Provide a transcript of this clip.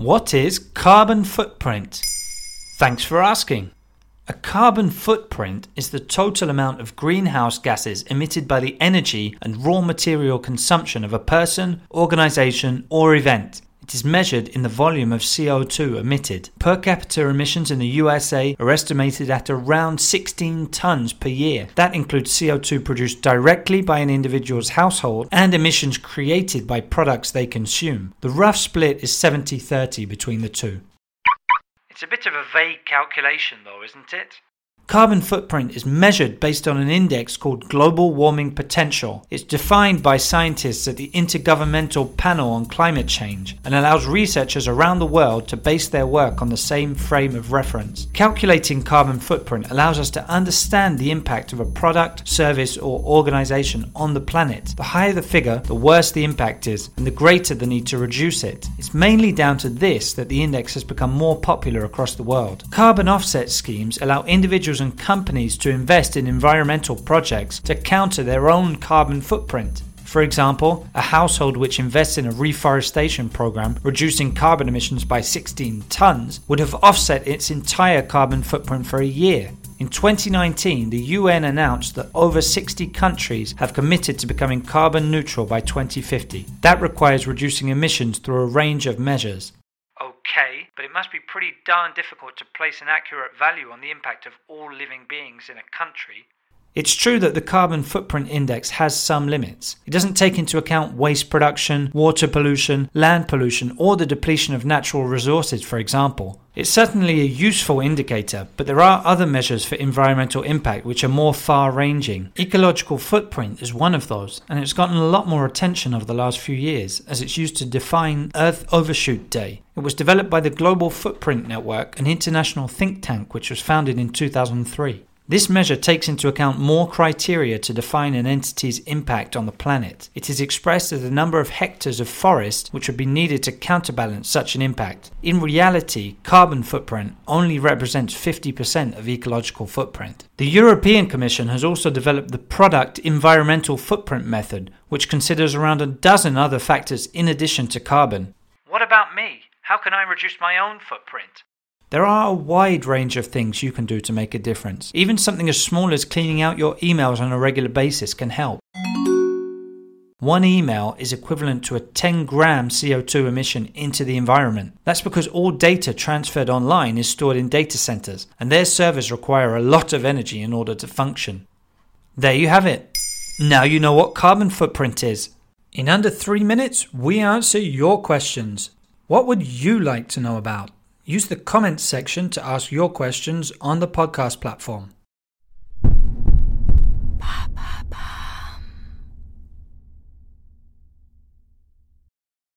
What is carbon footprint? Thanks for asking. A carbon footprint is the total amount of greenhouse gases emitted by the energy and raw material consumption of a person, organization, or event. It is measured in the volume of CO2 emitted. Per capita emissions in the USA are estimated at around 16 tons per year. That includes CO2 produced directly by an individual's household and emissions created by products they consume. The rough split is 70 30 between the two. It's a bit of a vague calculation, though, isn't it? Carbon footprint is measured based on an index called Global Warming Potential. It's defined by scientists at the Intergovernmental Panel on Climate Change and allows researchers around the world to base their work on the same frame of reference. Calculating carbon footprint allows us to understand the impact of a product, service, or organization on the planet. The higher the figure, the worse the impact is, and the greater the need to reduce it. It's mainly down to this that the index has become more popular across the world. Carbon offset schemes allow individuals and companies to invest in environmental projects to counter their own carbon footprint. For example, a household which invests in a reforestation program reducing carbon emissions by 16 tons would have offset its entire carbon footprint for a year. In 2019, the UN announced that over 60 countries have committed to becoming carbon neutral by 2050. That requires reducing emissions through a range of measures. It must be pretty darn difficult to place an accurate value on the impact of all living beings in a country. It's true that the carbon footprint index has some limits. It doesn't take into account waste production, water pollution, land pollution, or the depletion of natural resources, for example. It's certainly a useful indicator, but there are other measures for environmental impact which are more far ranging. Ecological footprint is one of those, and it's gotten a lot more attention over the last few years as it's used to define Earth Overshoot Day. It was developed by the Global Footprint Network, an international think tank which was founded in 2003. This measure takes into account more criteria to define an entity's impact on the planet. It is expressed as the number of hectares of forest which would be needed to counterbalance such an impact. In reality, carbon footprint only represents 50% of ecological footprint. The European Commission has also developed the Product Environmental Footprint Method, which considers around a dozen other factors in addition to carbon. What about me? How can I reduce my own footprint? There are a wide range of things you can do to make a difference. Even something as small as cleaning out your emails on a regular basis can help. One email is equivalent to a 10 gram CO2 emission into the environment. That's because all data transferred online is stored in data centers, and their servers require a lot of energy in order to function. There you have it. Now you know what carbon footprint is. In under three minutes, we answer your questions. What would you like to know about? Use the comments section to ask your questions on the podcast platform.